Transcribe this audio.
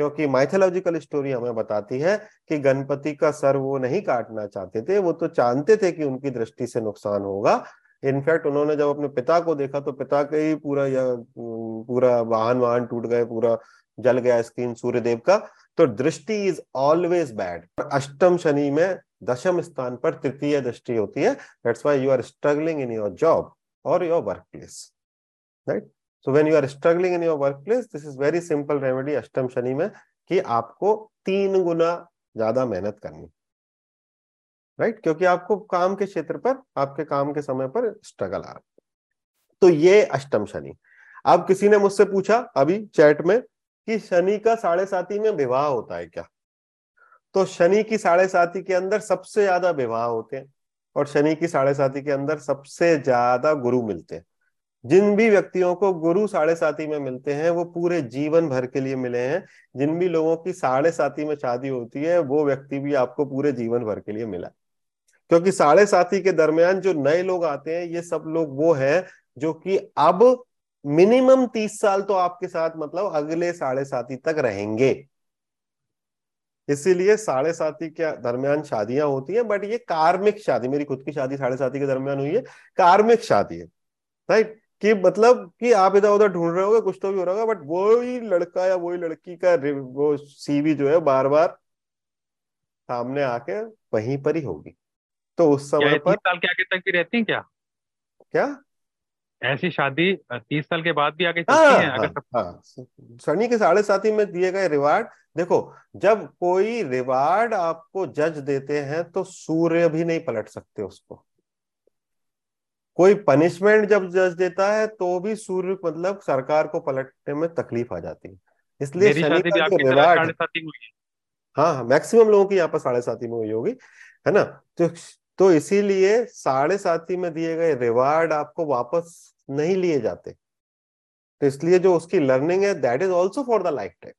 क्योंकि mythological story हमें बताती है कि गणपति का सर वो नहीं काटना चाहते थे, वो तो जानते थे कि उनकी दृष्टि से नुकसान होगा। इनफैक्ट उन्होंने जब अपने पिता को देखा तो पिता के ही पूरा या पूरा वाहन वाहन टूट गए, पूरा जल गया स्क्रीन सूर्यदेव का। तो दृष्टि इज़ ऑलवेज बैड अष्टम शनि में दशम स्थान पर तृतीय दृष्टि होती है। That's why you are struggling in your job और your work place right so when you are struggling in your work place this is very simple remedy अष्टम शनि में कि आपको तीन गुना ज़्यादा मेहनत करनी। Right right? क्योंकि आपको काम के क्षेत्र पर, आपके काम के समय पर स्ट्रगल आ रहा तो ये अष्टम शनि अब किसी ने मुझसे पूछा अभी चैट में कि शनि का साढ़े साथी में विवाह होता है क्या? तो शनि की साढ़े साथी के अंदर सबसे ज़्यादा विवाह होते हैं और शनि की साढ़े साथी के अंदर सबसे ज़्यादा गुरु मिलते हैं। जिन भी व्यक्तियों को गुरु साढ़े साथी में मिलते हैं, वो पूरे जीवन भर के लिए मिले हैं। जिन भी लोगों की साढ़े साथी में शादी होती है, वो व्यक्ति भी आपको पूरे जीवन भर के लिए मिला क्योंकि साढ़े साथी के दरमियान जो नए लोग आते हैं, ये सब लोग वो है जो कि अब मिनिमम तीस साल तो आपके साथ मतलब अगले साढ़े साथी तक रहेंगे। इसीलिए साढ़े साथी के दरमियान शादियाँ होती हैं, बट ये कार्मिक शादी, मेरी खुद की शादी साढ़े साथी के दरमियान हुई है, कार्मिक शादी है, राइट? कि मतलब कि आप इधर उधर ढूंढ रहे होगे कुछ तो भी हो रहा होगा बट वही लड़का या वही लड़की का वो सीवी जो है बार बार सामने आके वहीं पर ही होगी। तो उस समय पर साल के आगे तक भी रहती है क्या? क्या? ऐसी शादी तीस साल के बाद भी आगे चलती हाँ, है अगर हाँ, हाँ, शनि के साढ़े साथी में दिए गए रिवार्ड देखो जब कोई रिवार्ड आपको जज देते हैं तो सूर्य भी नहीं पलट सकते उसको। कोई पनिशमेंट जब जज देता है तो भी सूर्य मतलब सरकार को पलटने में तकलीफ़ आ जाती है। इसलिए शनि का जो रिवार्ड हाँ। हाँ मैक्सिमम लोगों की यहाँ पर साढ़े साथी में हुई होगी है ना? तो तो इसीलिए साढ़े साथी में दिए गए रिवार्ड आपको वापस नहीं लिए जाते। तो इसलिए जो उसकी लर्निंग है that is also for the lifetime